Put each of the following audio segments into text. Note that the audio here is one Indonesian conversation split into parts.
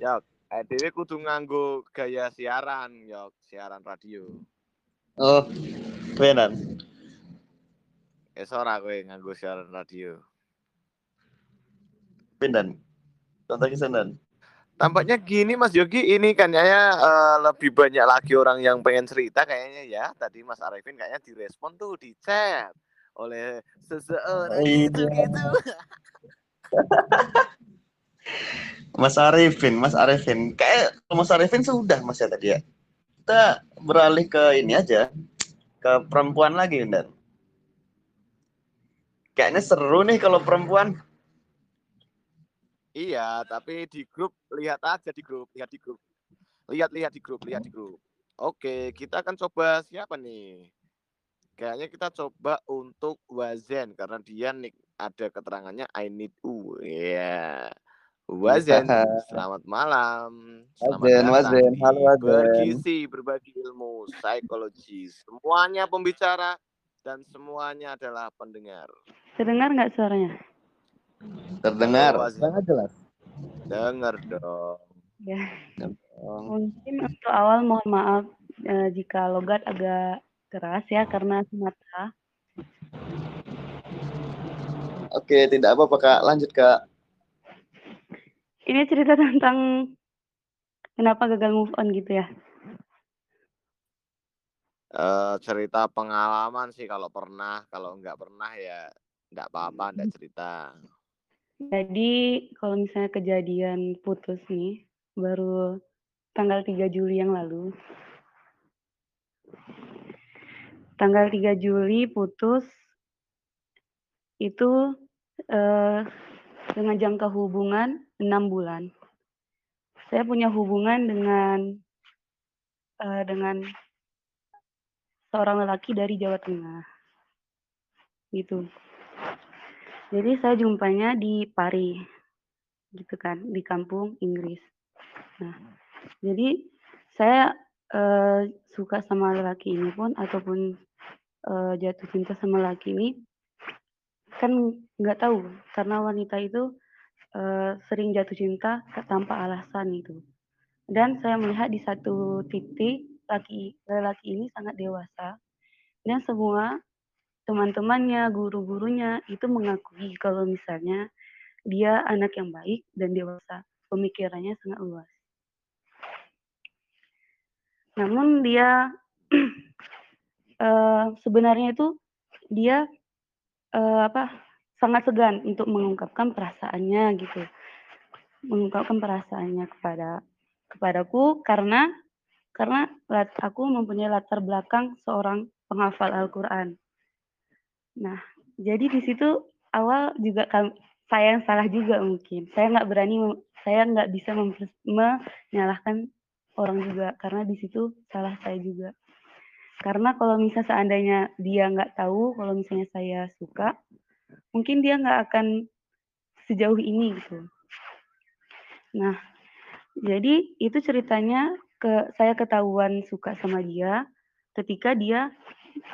Yok, dhewe kudu nganggo gaya siaran, yok, siaran radio. Oh, benar. Wis ora kowe nganggo siaran radio. Pindan. Contoh kisanan. Tampaknya gini Mas Yogi, ini kan ya uh, lebih banyak lagi orang yang pengen cerita kayaknya ya. Tadi Mas Arifin kayaknya direspon tuh di chat oleh seseorang Iya. gitu gitu. Mas Arifin, Mas Arifin. Kayak Mas Arifin sudah Mas ya tadi ya. Kita beralih ke ini aja. Ke perempuan lagi, Dan. Kayaknya seru nih kalau perempuan. Iya, tapi di grup lihat aja di grup, lihat di grup. Lihat-lihat di grup, lihat di grup. Oke, kita akan coba siapa nih? Kayaknya kita coba untuk Wazen karena dia nih ada keterangannya I need you. Iya. Wazen, selamat malam. Selamat Wazen, datang Wazen. di Halo, Wazen. Bergizi, berbagi ilmu, psikologi. Semuanya pembicara dan semuanya adalah pendengar. Terdengar nggak suaranya? Terdengar. Halo. Sangat jelas. Dengar dong. Ya. Mungkin untuk awal mohon maaf eh, jika logat agak keras ya karena Sumatera. Oke, tidak apa-apa Kak. Lanjut Kak. Ini cerita tentang kenapa gagal move on gitu ya. Eh, cerita pengalaman sih kalau pernah, kalau nggak pernah ya nggak apa-apa, nggak cerita. Jadi kalau misalnya kejadian putus nih baru tanggal 3 Juli yang lalu. Tanggal 3 Juli putus itu eh, dengan jangka hubungan enam bulan. Saya punya hubungan dengan eh, dengan seorang lelaki dari Jawa Tengah. Gitu. Jadi saya jumpanya di Pari. Gitu kan, di kampung Inggris. Nah, jadi saya eh, suka sama lelaki ini pun ataupun eh, jatuh cinta sama lelaki ini kan nggak tahu karena wanita itu eh, sering jatuh cinta tanpa alasan itu. Dan saya melihat di satu titik laki lelaki ini sangat dewasa dan semua teman-temannya, guru-gurunya itu mengakui kalau misalnya dia anak yang baik dan dewasa, pemikirannya sangat luas. Namun dia eh, sebenarnya itu dia eh, apa sangat segan untuk mengungkapkan perasaannya gitu, mengungkapkan perasaannya kepada kepadaku karena karena aku mempunyai latar belakang seorang penghafal Al-Quran. Nah, jadi di situ awal juga saya yang salah juga mungkin. Saya nggak berani, saya nggak bisa menyalahkan orang juga karena di situ salah saya juga. Karena kalau misalnya seandainya dia nggak tahu kalau misalnya saya suka, mungkin dia nggak akan sejauh ini gitu. Nah, jadi itu ceritanya ke saya ketahuan suka sama dia ketika dia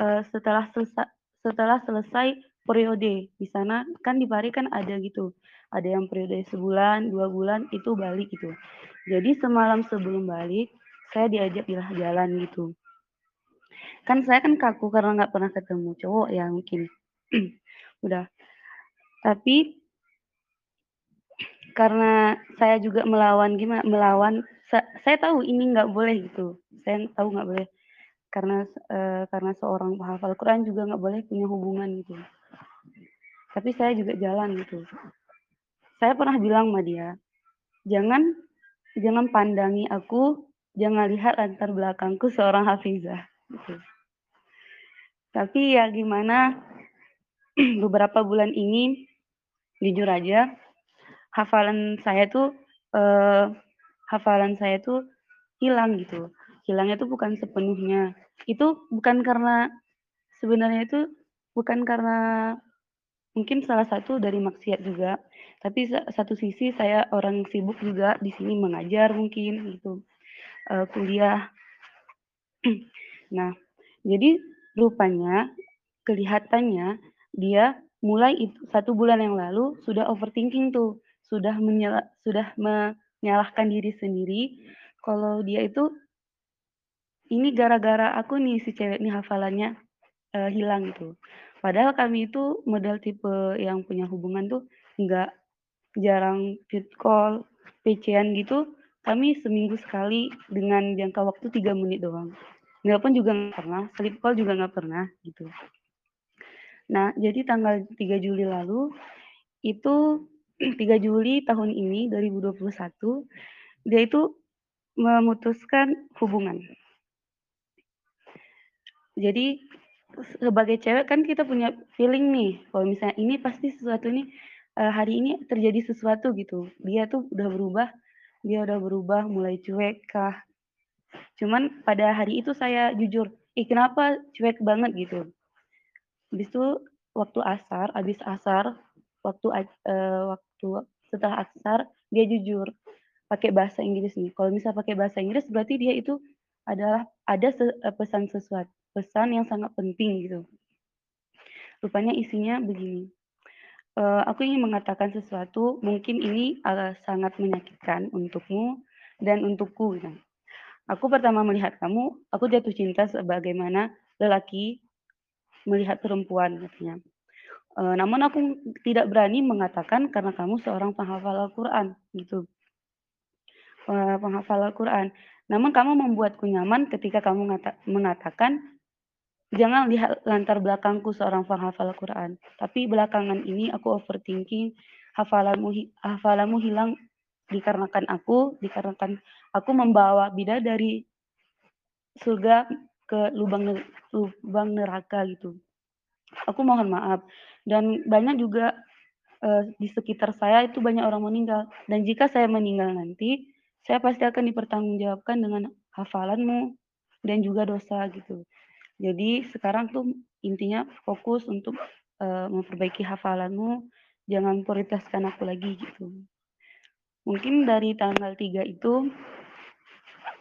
eh, setelah selesai setelah selesai periode. Di sana kan di Pari kan ada gitu ada yang periode sebulan dua bulan itu balik gitu. Jadi semalam sebelum balik saya diajak jalan gitu. Kan saya kan kaku karena nggak pernah ketemu cowok ya mungkin udah. Tapi karena saya juga melawan gimana melawan sa- saya tahu ini nggak boleh gitu. Saya tahu nggak boleh. Karena eh, karena seorang penghafal Quran juga nggak boleh punya hubungan gitu. Tapi saya juga jalan gitu. Saya pernah bilang sama dia jangan jangan pandangi aku jangan lihat latar belakangku seorang hafizah. Gitu. tapi ya gimana beberapa bulan ini jujur aja hafalan saya tuh eh, hafalan saya tuh hilang gitu. Hilangnya tuh bukan sepenuhnya. Itu bukan karena sebenarnya itu bukan karena mungkin salah satu dari maksiat juga. Tapi sa- satu sisi saya orang sibuk juga di sini mengajar mungkin gitu. Eh, kuliah. nah, jadi rupanya kelihatannya dia mulai itu satu bulan yang lalu sudah overthinking tuh sudah menyela, sudah me- nyalahkan diri sendiri kalau dia itu ini gara-gara aku nih si cewek nih hafalannya uh, hilang gitu. Padahal kami itu model tipe yang punya hubungan tuh nggak jarang fit call, PC-an gitu. Kami seminggu sekali dengan jangka waktu tiga menit doang. pun juga nggak pernah, sleep call juga nggak pernah gitu. Nah, jadi tanggal 3 Juli lalu itu 3 Juli tahun ini 2021 dia itu memutuskan hubungan. Jadi sebagai cewek kan kita punya feeling nih kalau misalnya ini pasti sesuatu ini uh, hari ini terjadi sesuatu gitu. Dia tuh udah berubah, dia udah berubah mulai cuek kah. Cuman pada hari itu saya jujur, ih kenapa cuek banget gitu. Habis itu waktu asar, habis asar, waktu uh, waktu setelah asar dia jujur pakai bahasa Inggris nih. Kalau misalnya pakai bahasa Inggris berarti dia itu adalah ada eh, pesan sesuatu, pesan yang sangat penting gitu. Rupanya isinya begini. Uh, aku ingin mengatakan sesuatu, mungkin ini uh, sangat menyakitkan untukmu dan untukku. Gitu. Aku pertama melihat kamu, aku jatuh cinta sebagaimana lelaki melihat perempuan katanya. Uh, namun aku tidak berani mengatakan karena kamu seorang penghafal Al-Quran gitu. Uh, penghafal Al-Quran. Namun kamu membuatku nyaman ketika kamu mengatakan jangan lihat lantar belakangku seorang penghafal Al-Quran. Tapi belakangan ini aku overthinking hafalanmu hafalanmu hilang dikarenakan aku dikarenakan aku membawa bidadari surga ke lubang lubang neraka gitu. Aku mohon maaf dan banyak juga uh, di sekitar saya itu banyak orang meninggal dan jika saya meninggal nanti saya pasti akan dipertanggungjawabkan dengan hafalanmu dan juga dosa gitu. Jadi sekarang tuh intinya fokus untuk uh, memperbaiki hafalanmu, jangan prioritaskan aku lagi gitu. Mungkin dari tanggal 3 itu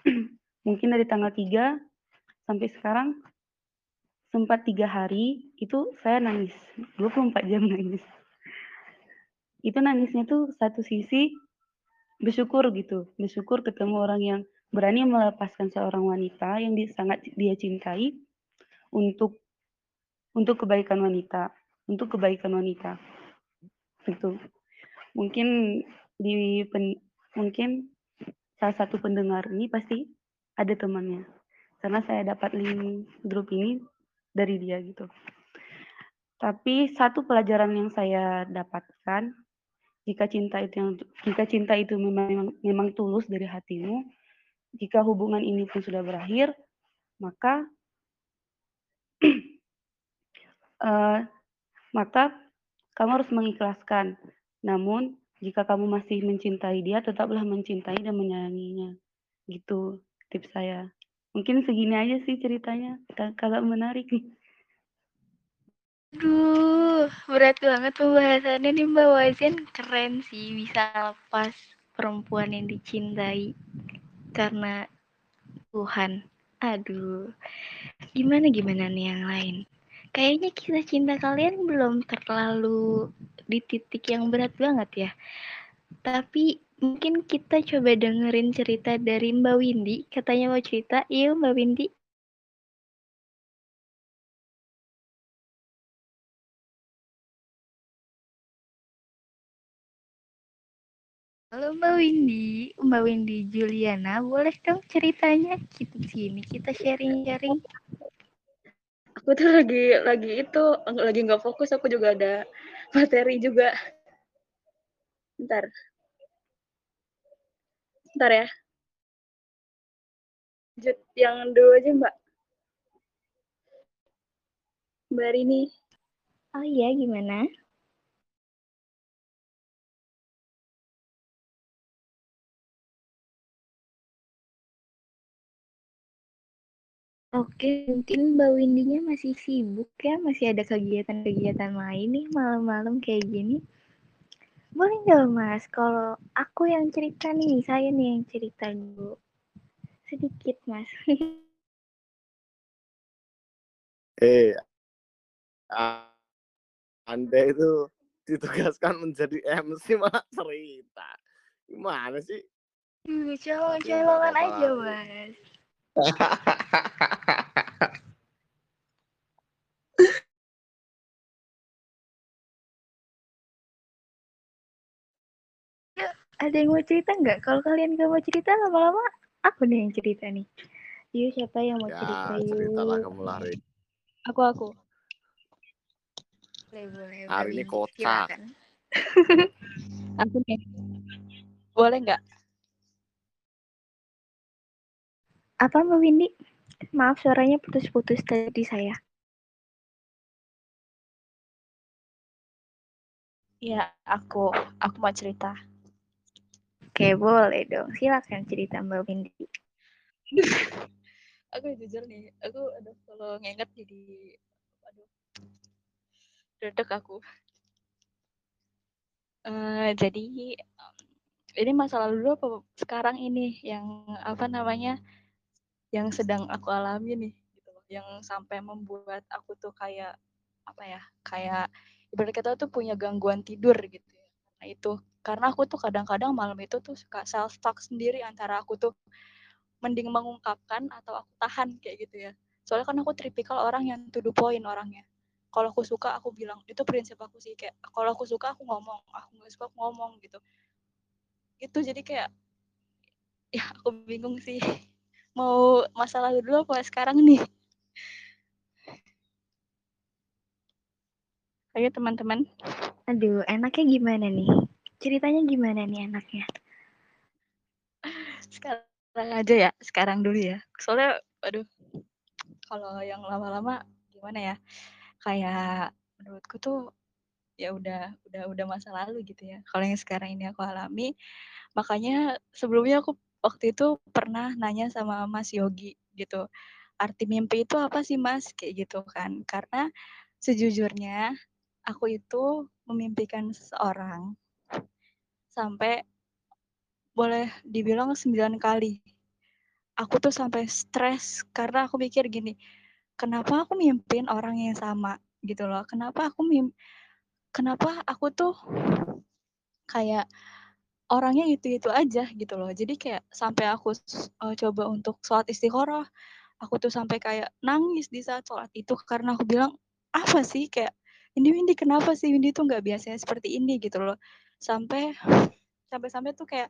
mungkin dari tanggal 3 sampai sekarang sempat tiga hari itu saya nangis. 24 jam nangis. Itu nangisnya tuh satu sisi bersyukur gitu. Bersyukur ketemu orang yang berani melepaskan seorang wanita yang di, sangat dia cintai untuk untuk kebaikan wanita untuk kebaikan wanita. Itu mungkin di pen, mungkin salah satu pendengar ini pasti ada temannya karena saya dapat link grup ini dari dia gitu. Tapi satu pelajaran yang saya dapatkan jika cinta itu yang jika cinta itu memang memang tulus dari hatimu, jika hubungan ini pun sudah berakhir, maka uh, maka kamu harus mengikhlaskan. Namun jika kamu masih mencintai dia, tetaplah mencintai dan menyayanginya. Gitu tips saya. Mungkin segini aja sih ceritanya, kalau menarik nih. Aduh, berat banget pembahasannya nih Mbak Wazen. Keren sih bisa lepas perempuan yang dicintai karena Tuhan. Aduh, gimana gimana nih yang lain? Kayaknya kisah cinta kalian belum terlalu di titik yang berat banget ya. Tapi Mungkin kita coba dengerin cerita dari Mbak Windy. Katanya mau cerita, yuk Mbak Windy. Halo Mbak Windy, Mbak Windy Juliana, boleh dong ceritanya kita sini kita sharing-sharing. Aku tuh lagi lagi itu lagi nggak fokus, aku juga ada materi juga. Bentar. Ntar ya. Lanjut yang dulu aja, Mbak. Mbak Rini. Oh iya, gimana? Oke, mungkin Mbak Windinya masih sibuk ya, masih ada kegiatan-kegiatan lain nih malam-malam kayak gini. Boleh nggak Mas, kalau aku yang cerita nih, saya nih yang cerita dulu. Sedikit Mas. eh, Anda itu ditugaskan menjadi MC malah cerita. Gimana sih? Colong-colongan apa-apa. aja, Mas. ada yang mau cerita nggak? Kalau kalian nggak mau cerita, lama-lama aku nih yang cerita nih. Yuk, siapa yang mau cerita Ya, ceritalah yuk? kamu lari. Aku aku. Boleh, boleh. Hari ini kocak. Aku nih. Boleh nggak? Apa Mbak Windy? Maaf suaranya putus-putus tadi saya. Ya, aku. Aku mau cerita. Oke, boleh dong. Silakan cerita Mbak Windy. Aku jujur nih, aku aduh kalau nginget jadi aduh. Dedek aku. Eh, jadi ini masa lalu dulu apa sekarang ini yang apa namanya yang sedang aku alami nih gitu loh yang sampai membuat aku tuh kayak apa ya kayak ibarat kata tuh punya gangguan tidur gitu ya nah itu karena aku tuh kadang-kadang malam itu tuh suka self talk sendiri antara aku tuh mending mengungkapkan atau aku tahan kayak gitu ya. Soalnya kan aku tipikal orang yang to the point orangnya. Kalau aku suka aku bilang itu prinsip aku sih kayak kalau aku suka aku ngomong aku nggak suka aku ngomong gitu. Itu jadi kayak ya aku bingung sih mau masalah dulu apa sekarang nih? Ayo teman-teman. Aduh, enaknya gimana nih? Ceritanya gimana nih enaknya? sekarang aja ya sekarang dulu ya. Soalnya aduh kalau yang lama-lama gimana ya? Kayak menurutku tuh ya udah udah udah masa lalu gitu ya. Kalau yang sekarang ini aku alami makanya sebelumnya aku waktu itu pernah nanya sama Mas Yogi gitu arti mimpi itu apa sih Mas? Kayak gitu kan. Karena sejujurnya aku itu memimpikan seseorang sampai boleh dibilang sembilan kali. Aku tuh sampai stres karena aku mikir gini kenapa aku mimpin orang yang sama gitu loh? Kenapa aku mim kenapa aku tuh kayak orangnya itu-itu aja gitu loh? Jadi kayak sampai aku eh, coba untuk sholat istikharah aku tuh sampai kayak nangis di saat sholat itu karena aku bilang apa sih? Kayak ini Windy kenapa sih? Windy tuh nggak biasanya seperti ini gitu loh sampai sampai-sampai tuh kayak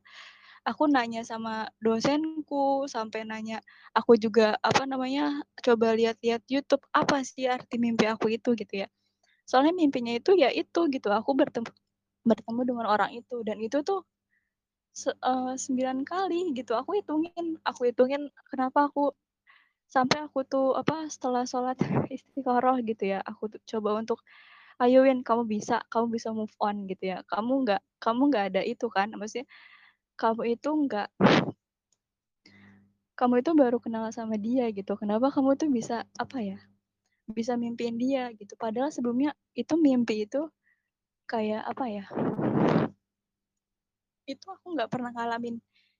aku nanya sama dosenku sampai nanya aku juga apa namanya coba lihat-lihat YouTube apa sih arti mimpi aku itu gitu ya. Soalnya mimpinya itu ya itu gitu. Aku bertemu bertemu dengan orang itu. Dan itu tuh se- eh, sembilan kali gitu. Aku hitungin aku hitungin kenapa aku sampai aku tuh apa setelah sholat istikharah gitu ya. Aku tuh coba untuk ayo Win kamu bisa kamu bisa move on gitu ya. Kamu nggak kamu nggak ada itu kan maksudnya kamu itu nggak kamu itu baru kenal sama dia gitu. Kenapa kamu tuh bisa apa ya bisa mimpiin dia gitu? Padahal sebelumnya itu mimpi itu kayak apa ya itu aku nggak pernah ngalamin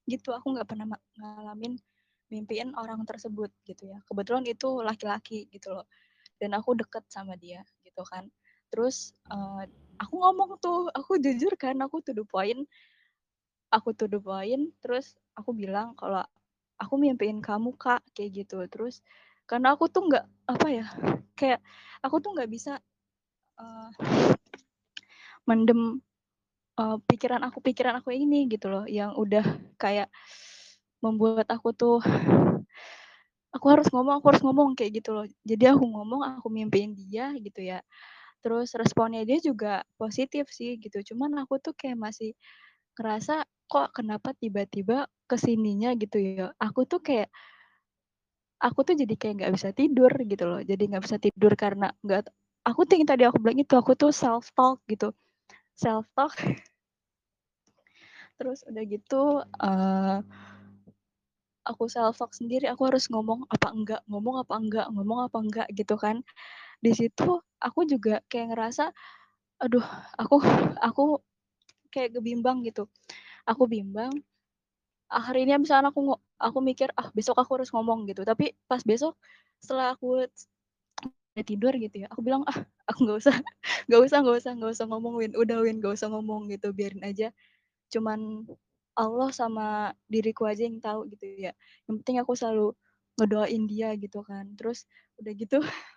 gitu. Aku nggak pernah ngalamin mimpiin orang tersebut gitu ya. Kebetulan itu laki-laki gitu loh. Dan aku deket sama dia gitu kan terus eh, aku ngomong tuh aku jujur kan aku to the aku to the terus aku bilang kalau aku mimpiin kamu kak kayak gitu. Terus karena aku tuh nggak apa ya kayak aku tuh nggak bisa eh, mendem eh, pikiran aku pikiran aku ini gitu loh yang udah kayak membuat aku tuh aku harus ngomong aku harus ngomong kayak gitu loh. Jadi aku ngomong aku mimpiin dia gitu ya terus responnya dia juga positif sih gitu. Cuman aku tuh kayak masih ngerasa kok kenapa tiba-tiba ke sininya? Gitu ya. Aku tuh kayak aku tuh jadi kayak nggak bisa tidur gitu loh. Jadi nggak bisa tidur karena nggak aku tuh yang tadi aku bilang itu aku tuh self talk gitu. Self talk terus udah gitu eh aku self talk sendiri aku harus ngomong apa enggak ngomong apa enggak ngomong apa enggak gitu kan di situ aku juga kayak ngerasa aduh aku aku kayak kebimbang gitu. Aku bimbang akhirnya misalnya aku aku mikir ah besok aku harus ngomong gitu. Tapi pas besok setelah aku tidur gitu ya aku bilang ah aku nggak usah nggak usah nggak usah nggak usah ngomong Win. Udah Win nggak usah ngomong gitu. Biarin aja. Cuman Allah sama diriku aja yang tahu gitu ya. Yang penting aku selalu ngedoain dia gitu kan. Terus udah gitu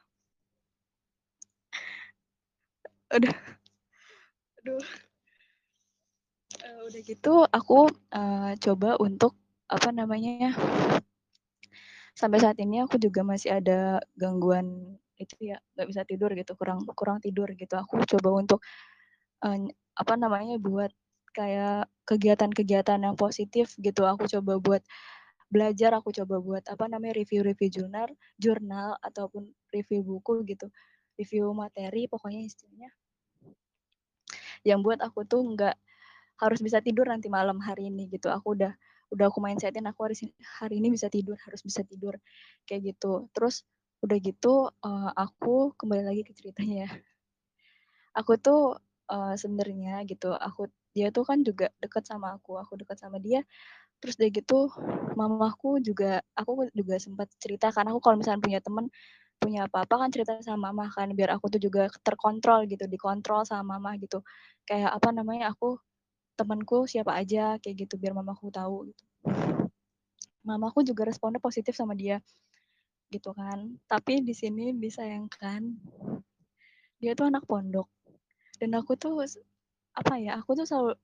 udah aduh. Uh, udah gitu aku uh, coba untuk apa namanya sampai saat ini aku juga masih ada gangguan itu ya nggak bisa tidur gitu kurang kurang tidur gitu. Aku coba untuk uh, apa namanya buat kayak kegiatan-kegiatan yang positif gitu. Aku coba buat belajar aku coba buat apa namanya review-review jurnal jurnal ataupun review buku gitu review materi pokoknya istilahnya. Yang buat aku tuh nggak harus bisa tidur nanti malam hari ini gitu. Aku udah udah aku mindsetin aku harus hari ini bisa tidur harus bisa tidur kayak gitu. Terus udah gitu uh, aku kembali lagi ke ceritanya ya. Aku tuh uh, sebenarnya gitu aku dia tuh kan juga deket sama aku aku deket sama dia. Terus udah gitu mamaku juga aku juga sempat cerita karena aku kalau misalnya punya temen punya apa-apa kan cerita sama mama kan biar aku tuh juga terkontrol gitu dikontrol sama mama gitu. Kayak apa namanya aku temanku siapa aja kayak gitu biar mamaku tahu gitu. Mamaku juga responnya positif sama dia gitu kan. Tapi di sini disayangkan dia tuh anak pondok. Dan aku tuh apa ya aku tuh selalu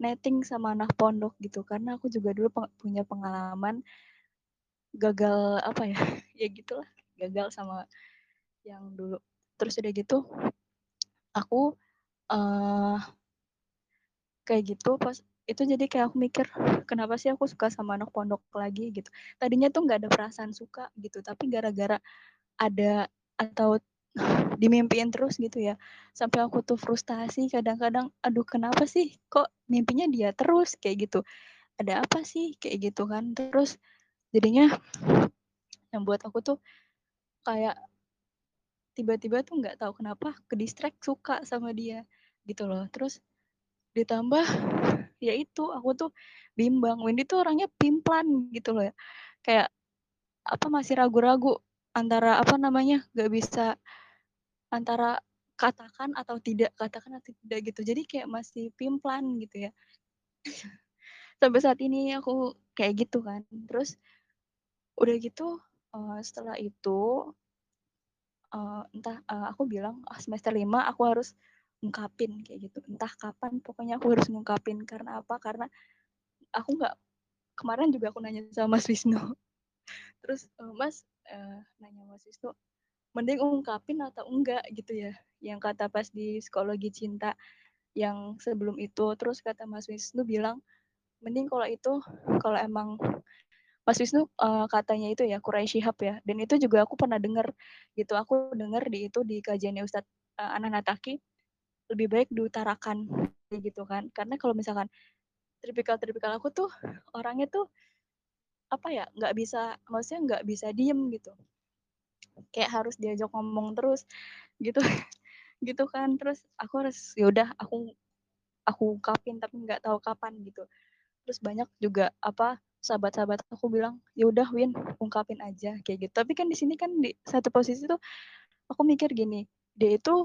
netting sama anak pondok gitu karena aku juga dulu punya pengalaman gagal apa ya ya gitulah gagal sama yang dulu. Terus udah gitu aku uh, kayak gitu pas itu jadi kayak aku mikir kenapa sih aku suka sama anak pondok lagi gitu. Tadinya tuh nggak ada perasaan suka gitu tapi gara-gara ada atau dimimpiin terus gitu ya sampai aku tuh frustasi kadang-kadang aduh kenapa sih kok mimpinya dia terus? Kayak gitu. Ada apa sih? Kayak gitu kan. Terus jadinya yang buat aku tuh kayak tiba-tiba tuh nggak tahu kenapa ke distract suka sama dia gitu loh. Terus ditambah ya itu aku tuh bimbang. Wendy tuh orangnya pimplan gitu loh ya. Kayak apa masih ragu-ragu antara apa namanya nggak bisa antara katakan atau tidak katakan atau tidak gitu. Jadi kayak masih pimplan gitu ya. Sampai saat ini aku kayak gitu kan. Terus udah gitu uh, setelah itu uh, entah uh, aku bilang ah, semester lima aku harus ngungkapin kayak gitu. Entah kapan pokoknya aku harus ngungkapin. Karena apa? Karena aku nggak kemarin juga aku nanya sama Mas Wisnu. Terus uh, Mas uh, nanya Mas Wisnu mending ungkapin atau enggak? Gitu ya. Yang kata pas di psikologi cinta yang sebelum itu. Terus kata Mas Wisnu bilang mending kalau itu kalau emang Mas Wisnu uh, katanya itu ya Kurai Shihab ya. Dan itu juga aku pernah dengar gitu. Aku dengar di itu di kajiannya Ustadz uh, Anan Nataki lebih baik diutarakan gitu kan. Karena kalau misalkan tipikal-tipikal aku tuh orangnya tuh apa ya nggak bisa maksudnya nggak bisa diem gitu. Kayak harus diajak ngomong terus gitu gitu kan. Terus aku harus yaudah aku aku ungkapin tapi nggak tahu kapan gitu. Terus banyak juga apa sahabat-sahabat aku bilang ya udah Win ungkapin aja kayak gitu. Tapi kan di sini kan di satu posisi tuh aku mikir gini dia itu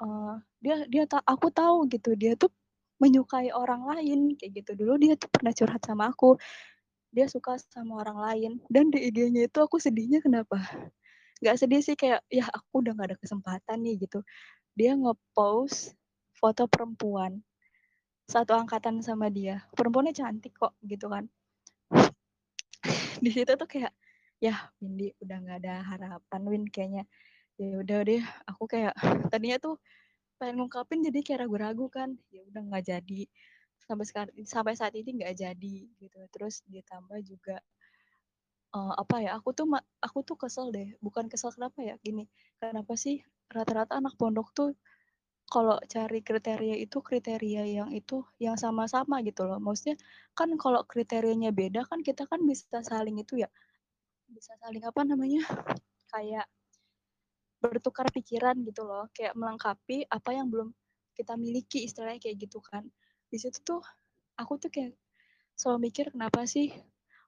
uh, dia dia tak aku tahu gitu dia tuh menyukai orang lain kayak gitu. Dulu dia tuh pernah curhat sama aku dia suka sama orang lain dan di IG-nya itu aku sedihnya kenapa? Nggak sedih sih kayak ya aku udah gak ada kesempatan nih gitu. Dia ngepost foto perempuan satu angkatan sama dia. Perempuannya cantik kok gitu kan di situ tuh kayak ya Windy udah nggak ada harapan Win kayaknya. Ya udah deh aku kayak tadinya tuh pengen ngungkapin jadi kayak ragu-ragu kan. Ya udah nggak jadi. Sampai sekarang sampai saat ini nggak jadi gitu. Terus ditambah juga uh, apa ya aku tuh aku tuh kesel deh. Bukan kesel kenapa ya gini. Kenapa sih rata-rata anak pondok tuh kalau cari kriteria itu kriteria yang itu yang sama-sama gitu loh. Maksudnya kan kalau kriterianya beda kan kita kan bisa saling itu ya. Bisa saling apa namanya? Kayak bertukar pikiran gitu loh, kayak melengkapi apa yang belum kita miliki istilahnya kayak gitu kan. Di situ tuh aku tuh kayak selalu mikir kenapa sih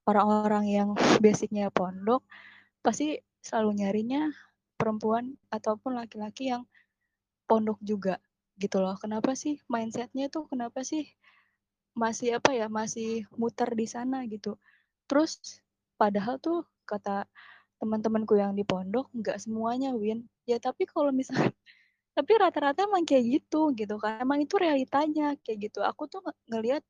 orang-orang yang basicnya pondok pasti selalu nyarinya perempuan ataupun laki-laki yang pondok juga gitu loh. Kenapa sih mindsetnya tuh kenapa sih masih apa ya, masih muter di sana gitu. Terus padahal tuh kata teman-temanku yang di pondok nggak semuanya Win. Ya tapi kalau misalnya tapi rata-rata emang kayak gitu gitu kan. Emang itu realitanya kayak gitu. Aku tuh ngelihat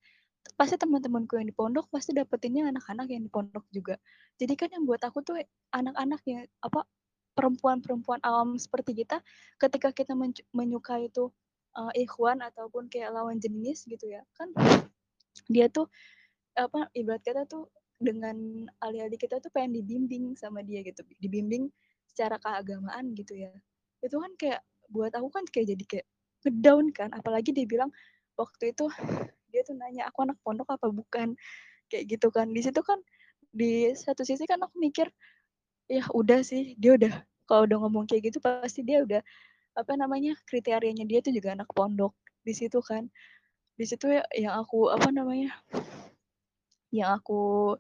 pasti teman-temanku yang di pondok pasti dapetinnya anak-anak yang di pondok juga. Jadi kan yang buat aku tuh anak-anak yang apa perempuan-perempuan awam seperti kita ketika kita menyukai itu uh, ikhwan ataupun kayak lawan jenis gitu ya kan dia tuh apa ibarat kata tuh dengan adik-adik kita tuh pengen dibimbing sama dia gitu dibimbing secara keagamaan gitu ya. Itu kan kayak buat aku kan kayak jadi kayak ngedown kan apalagi dia bilang waktu itu dia tuh nanya aku anak pondok apa bukan? Kayak gitu kan. Di situ kan di satu sisi kan aku mikir ya udah sih. Dia udah kalau udah ngomong kayak gitu pasti dia udah apa namanya kriterianya dia tuh juga anak pondok. Di situ kan. Di situ ya yang aku apa namanya yang aku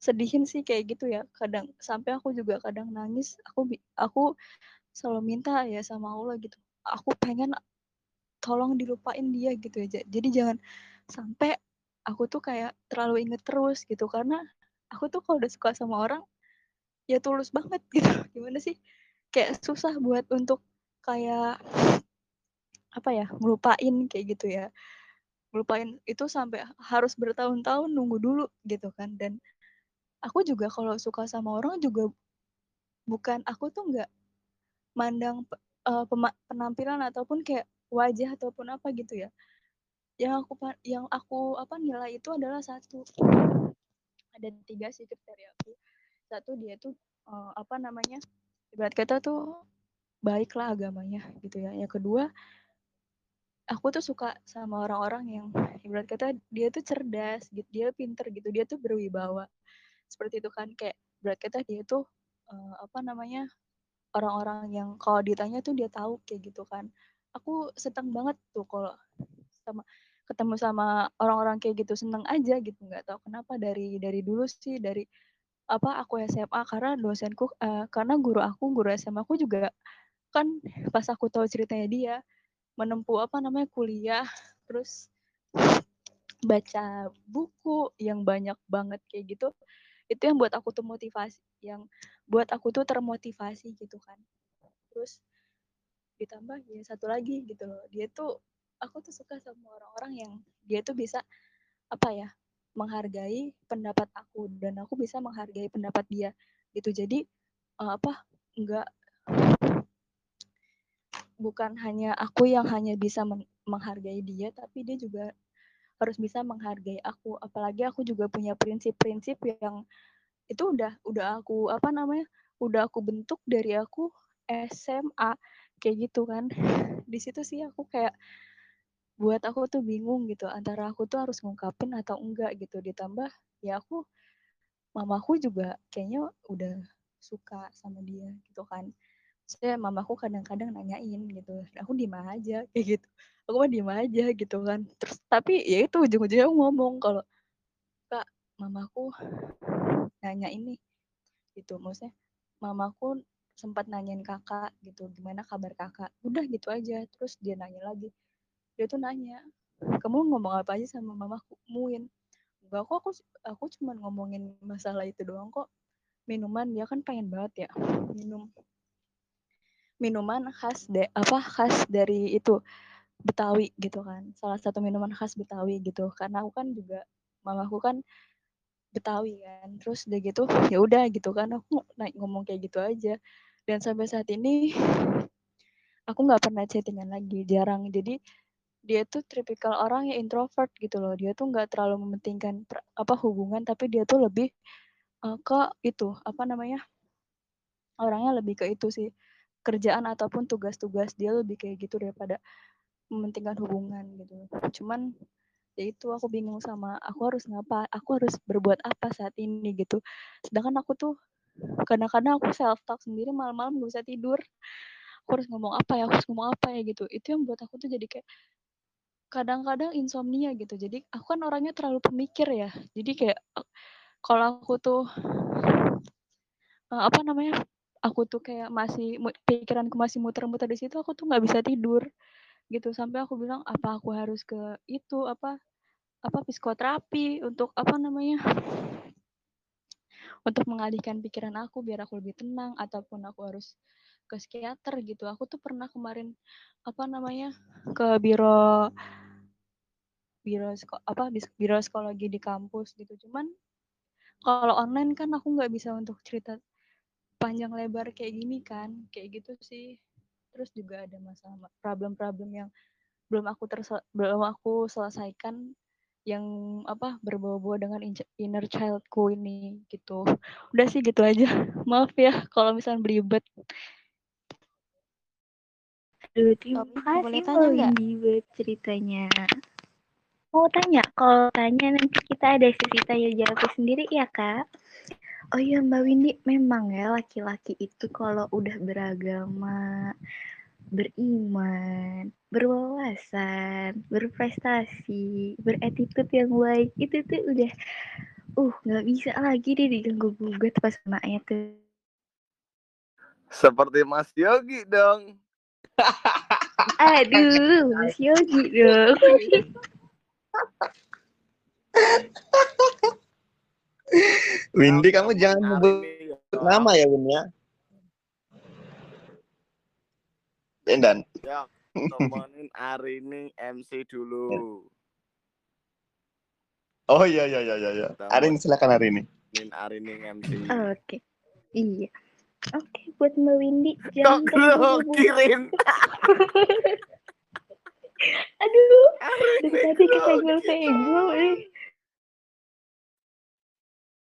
sedihin sih kayak gitu ya. Kadang sampai aku juga kadang nangis aku aku selalu minta ya sama Allah gitu. Aku pengen tolong dilupain dia gitu aja jadi jangan sampai aku tuh kayak terlalu inget terus gitu. Karena aku tuh kalau udah suka sama orang ya tulus banget gitu. Gimana sih? Kayak susah buat untuk kayak apa ya ngelupain kayak gitu ya. Ngelupain itu sampai harus bertahun-tahun nunggu dulu gitu kan. Dan aku juga kalau suka sama orang juga bukan aku tuh nggak mandang uh, penampilan ataupun kayak wajah ataupun apa gitu ya. Yang aku yang aku apa nilai itu adalah satu. Ada tiga sih kriteria aku satu dia tuh uh, apa namanya ibarat kata tuh baiklah agamanya gitu ya. Yang kedua aku tuh suka sama orang-orang yang ibarat kata dia tuh cerdas gitu dia pinter gitu dia tuh berwibawa. Seperti itu kan kayak ibarat kata dia tuh uh, apa namanya orang-orang yang kalau ditanya tuh dia tahu kayak gitu kan. Aku seneng banget tuh kalau sama ketemu sama orang-orang kayak gitu seneng aja gitu. Nggak tahu kenapa dari dari dulu sih dari apa aku SMA karena dosenku uh, karena guru aku guru SMA aku juga kan pas aku tahu ceritanya dia menempuh apa namanya kuliah terus baca buku yang banyak banget kayak gitu itu yang buat aku tuh motivasi yang buat aku tuh termotivasi gitu kan. Terus ditambah ya satu lagi gitu loh dia tuh aku tuh suka sama orang-orang yang dia tuh bisa apa ya menghargai pendapat aku dan aku bisa menghargai pendapat dia gitu. Jadi uh, apa enggak bukan hanya aku yang hanya bisa menghargai dia tapi dia juga harus bisa menghargai aku. Apalagi aku juga punya prinsip-prinsip yang itu udah udah aku apa namanya udah aku bentuk dari aku SMA kayak gitu kan. Di situ sih aku kayak buat aku tuh bingung gitu antara aku tuh harus ngungkapin atau enggak gitu. Ditambah ya aku mamaku juga kayaknya udah suka sama dia gitu kan. Saya mamaku kadang-kadang nanyain gitu aku diem aja kayak gitu. Aku mah diem aja gitu kan. Terus tapi ya itu ujung-ujungnya ngomong kalau kak mamaku nanya ini gitu. Maksudnya mamaku sempat nanyain kakak gitu gimana kabar kakak? Udah gitu aja. Terus dia nanya lagi dia tuh nanya kamu ngomong apa aja sama mamaku? Muin enggak kok aku aku cuma ngomongin masalah itu doang kok. Minuman dia kan pengen banget ya minum. Minuman khas de apa khas dari itu Betawi gitu kan. Salah satu minuman khas Betawi gitu. Karena aku kan juga mamaku kan Betawi kan. Terus udah gitu ya udah gitu kan aku naik ngomong kayak gitu aja. Dan sampai saat ini aku nggak pernah chattingan lagi jarang. Jadi dia tuh tipikal orang yang introvert gitu loh. Dia tuh nggak terlalu mementingkan apa hubungan, tapi dia tuh lebih uh, ke itu apa namanya orangnya lebih ke itu sih kerjaan ataupun tugas-tugas dia lebih kayak gitu daripada mementingkan hubungan gitu. Cuman ya itu aku bingung sama aku harus ngapa, aku harus berbuat apa saat ini gitu. Sedangkan aku tuh kadang-kadang aku self talk sendiri malam-malam gak bisa tidur. Aku harus ngomong apa ya, aku harus ngomong apa ya gitu. Itu yang buat aku tuh jadi kayak kadang-kadang insomnia gitu. Jadi aku kan orangnya terlalu pemikir ya. Jadi kayak kalau aku tuh apa namanya? Aku tuh kayak masih pikiranku masih muter-muter di situ, aku tuh nggak bisa tidur gitu. Sampai aku bilang apa aku harus ke itu apa apa psikoterapi untuk apa namanya untuk mengalihkan pikiran aku biar aku lebih tenang ataupun aku harus ke psikiater gitu. Aku tuh pernah kemarin apa namanya ke biro biro apa biro psikologi di kampus gitu. Cuman kalau online kan aku nggak bisa untuk cerita panjang lebar kayak gini kan kayak gitu sih. Terus juga ada masalah problem-problem yang belum aku terse- belum aku selesaikan yang apa berbau-bau dengan inner childku ini gitu. Udah sih gitu aja. Maaf ya kalau misalnya belibet Aduh, terima kasih boleh Mbak tanya nggak? Buat ceritanya. Mau tanya? Kalau tanya nanti kita ada sesi tanya jawab sendiri ya kak? Oh iya Mbak Windy, memang ya laki-laki itu kalau udah beragama, beriman, berwawasan, berprestasi, beretitude yang baik, itu tuh udah uh nggak bisa lagi deh diganggu gugat pas anaknya tuh. Seperti Mas Yogi dong. Aduh, Mas Yogi dong. Windy kamu jangan Hari nyebut ini, ya. nama ya Win ya. Dan Ya, temenin hari ini MC dulu. oh iya iya iya iya. iya. Arin silakan hari ini. Temenin hari ini MC. Oke. Iya. Oke, buat Mbak Windy Kok jangan terburu-buru. grogirin? Aduh, dari tadi kesenggol-senggol eh.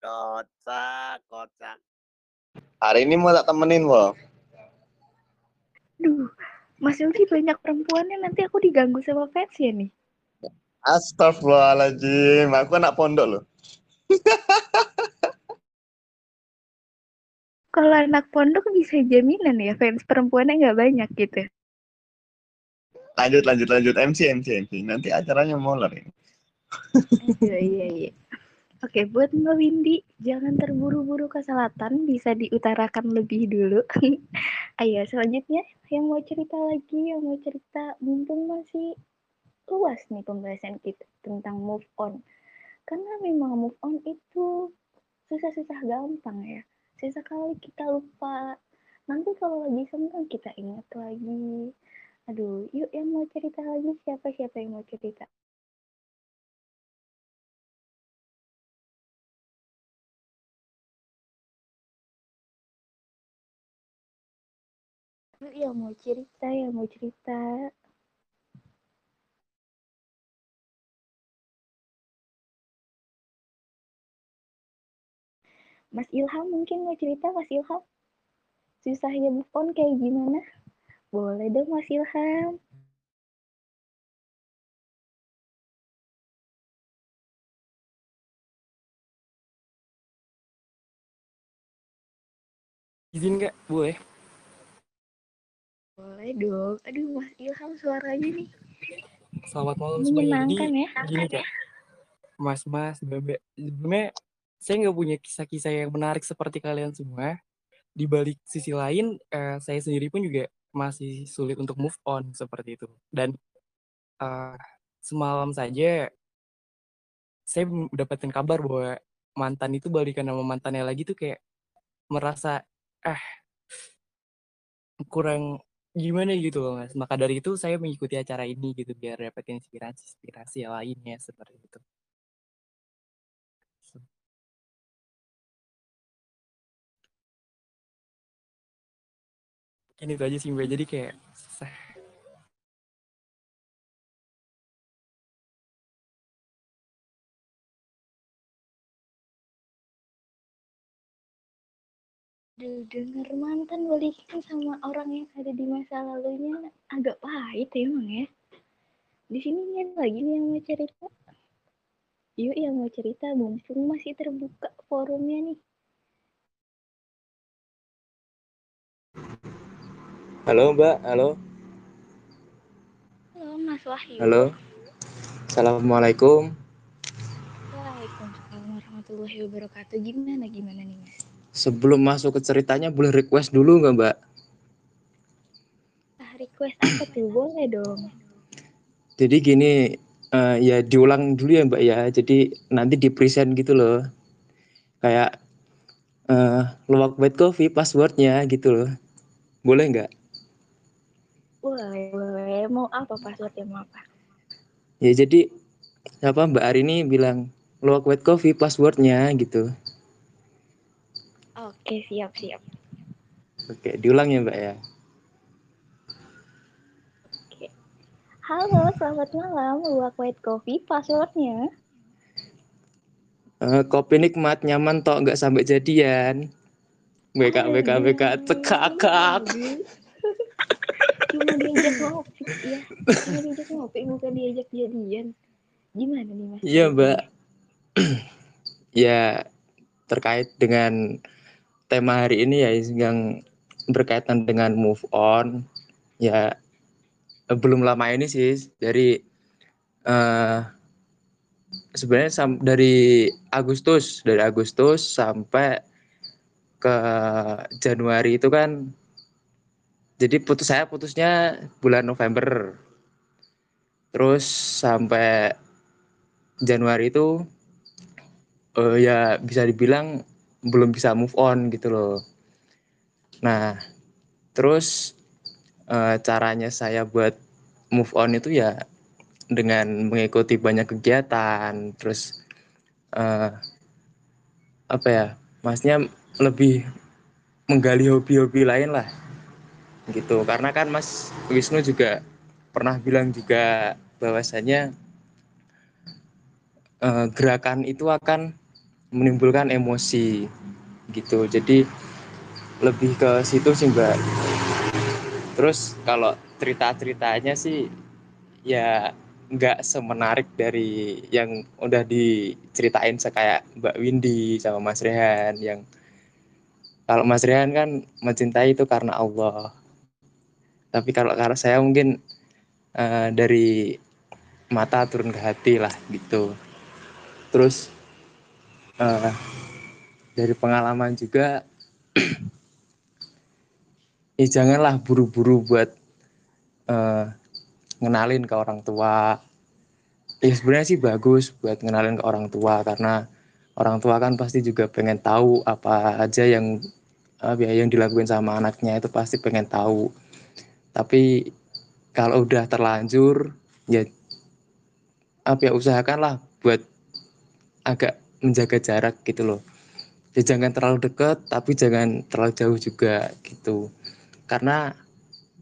Kocak, kocak. Hari ini mau tak temenin wo. Duh, Mas Yogi banyak perempuannya nanti aku diganggu sama fans ya nih. Astagfirullahaladzim, aku anak pondok loh. Kalau anak pondok bisa jaminan ya fans perempuannya nggak banyak gitu. Lanjut lanjut lanjut MC MC MC. Nanti acaranya molor ini. Iya, iya, iya. Oke, buat Mbak Windy, jangan terburu-buru ke selatan, bisa diutarakan lebih dulu. Ayo, selanjutnya yang mau cerita lagi, yang mau cerita, mumpung masih luas nih pembahasan kita tentang move on. Karena memang move on itu susah-susah gampang ya. Sesekali kita lupa. Nanti kalau lagi senang kita ingat lagi. Aduh, yuk yang mau cerita lagi siapa-siapa yang mau cerita? Yuk yang mau cerita, yang mau cerita. Mas Ilham mungkin mau cerita Mas Ilham? Susahnya move on kayak gimana? Boleh dong Mas Ilham. Izin nggak? Boleh. Boleh dong. Aduh Mas Ilham suaranya nih Selamat malam semuanya. Menyenangkan ya. gini kak, mas-mas, bebe, sebenarnya saya nggak punya kisah-kisah yang menarik seperti kalian semua. Di balik sisi lain, eh, saya sendiri pun juga masih sulit untuk move on seperti itu. Dan eh, semalam saja saya mendapatkan kabar bahwa mantan itu balikan sama mantannya lagi tuh kayak merasa ah kurang gimana gitu loh mas maka dari itu saya mengikuti acara ini gitu biar dapat inspirasi inspirasi yang lainnya seperti itu mungkin itu aja sih mbak jadi kayak. Aduh, denger mantan balikan sama orang yang ada di masa lalunya agak pahit ya emang ya. Di sini nih lagi nih yang mau cerita. Yuk yang mau cerita mumpung masih terbuka forumnya nih. Halo Mbak, halo, Halo Mas Wahyu. halo. Assalamualaikum. Waalaikumsalam warahmatullahi wabarakatuh. Gimana gimana nih Mas? Sebelum masuk ke ceritanya boleh request dulu nggak Mbak? Ah, request apa tuh? Boleh dong. Jadi gini, eh, ya diulang dulu ya mbak ya jadi nanti di present gitu loh kayak eh luwak white coffee passwordnya gitu loh boleh nggak Boleh, boleh. Mau apa passwordnya mau apa? ya jadi apa mbak Arini bilang luwak white coffee passwordnya gitu Oke, siap, siap. oke diulang ya mbak ya Halo, selamat malam. Luwak White Coffee, passwordnya. Eh, kopi nikmat nyaman tok nggak sampai jadian BK BK BK cekakak Cuma diajak ngopi, ya. Diajak ngopi, bukan diajak jadian. Gimana nih, Mas? Iya mbak ya terkait dengan tema hari ini ya yang berkaitan dengan move on ya belum lama ini sih dari eh sebenarnya sam- dari Agustus dari Agustus sampai ke Januari itu kan jadi putus saya putusnya bulan November. Terus sampai Januari itu eh, ya bisa dibilang belum bisa move on gitu loh. Nah, terus eh, caranya saya buat move on itu ya dengan mengikuti banyak kegiatan, terus eh, apa ya, maksudnya lebih menggali hobi-hobi lain lah, gitu. Karena kan Mas Wisnu juga pernah bilang juga bahwasanya eh, gerakan itu akan menimbulkan emosi gitu. Jadi lebih ke situ sih mbak. Terus kalau cerita ceritanya sih ya nggak semenarik dari yang udah diceritain kayak mbak Windy sama Mas Rehan yang kalau Mas Rehan kan mencintai itu karena Allah tapi kalau karena saya mungkin eh, dari mata turun ke hati lah gitu. Terus eh, dari pengalaman juga ya janganlah buru-buru buat eh, ngenalin ke orang tua. Ya sebenarnya sih bagus buat ngenalin ke orang tua karena orang tua kan pasti juga pengen tahu apa aja yang ya, yang dilakuin sama anaknya itu pasti pengen tahu tapi kalau udah terlanjur ya apa ya usahakanlah buat agak menjaga jarak gitu loh. Ya jangan terlalu dekat tapi jangan terlalu jauh juga gitu. Karena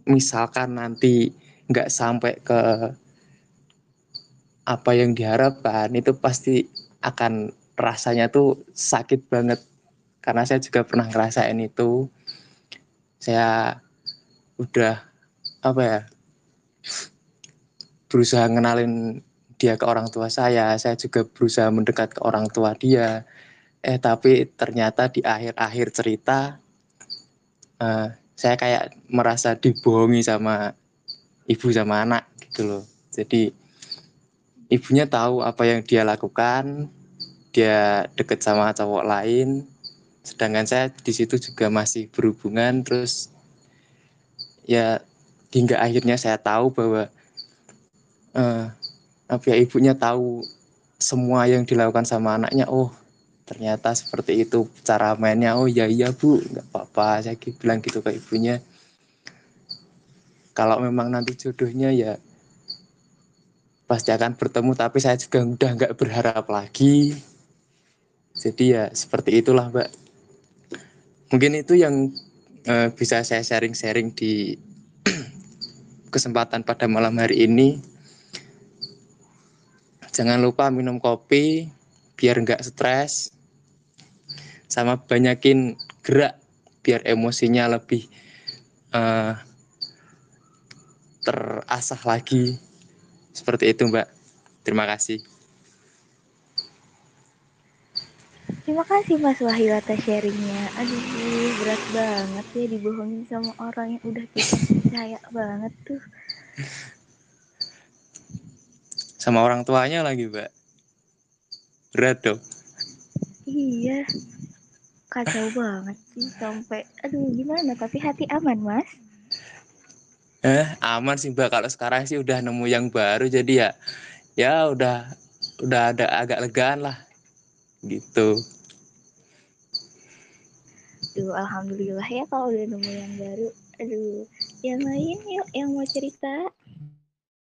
misalkan nanti nggak sampai ke apa yang diharapkan itu pasti akan rasanya tuh sakit banget. Karena saya juga pernah ngerasain itu. Saya udah apa ya berusaha ngenalin dia ke orang tua saya saya juga berusaha mendekat ke orang tua dia. Eh tapi ternyata di akhir-akhir cerita eh, saya kayak merasa dibohongi sama ibu sama anak gitu loh. Jadi ibunya tahu apa yang dia lakukan dia deket sama cowok lain. Sedangkan saya di situ juga masih berhubungan terus ya hingga akhirnya saya tahu bahwa eh, apa ya ibunya tahu semua yang dilakukan sama anaknya oh ternyata seperti itu cara mainnya. Oh ya iya bu nggak apa-apa saya bilang gitu ke ibunya. Kalau memang nanti jodohnya ya pasti akan bertemu tapi saya juga udah nggak berharap lagi. Jadi ya seperti itulah mbak. Mungkin itu yang eh, bisa saya sharing-sharing di kesempatan pada malam hari ini. Jangan lupa minum kopi biar nggak stres sama banyakin gerak biar emosinya lebih eh, terasah lagi. Seperti itu mbak. Terima kasih. Terima kasih Mas Wahyu atas sharingnya. Aduh, berat banget ya dibohongin sama orang yang udah kita percaya banget tuh. sama orang tuanya lagi mbak berat dong Iya, kacau banget sih sampai. Aduh, gimana? Tapi hati aman, Mas. eh aman sih mbak kalau sekarang sih udah nemu yang baru jadi ya ya udah udah ada agak legaan lah gitu Duh, alhamdulillah ya kalau udah nemu yang baru. Aduh, yang lain yuk yang mau cerita.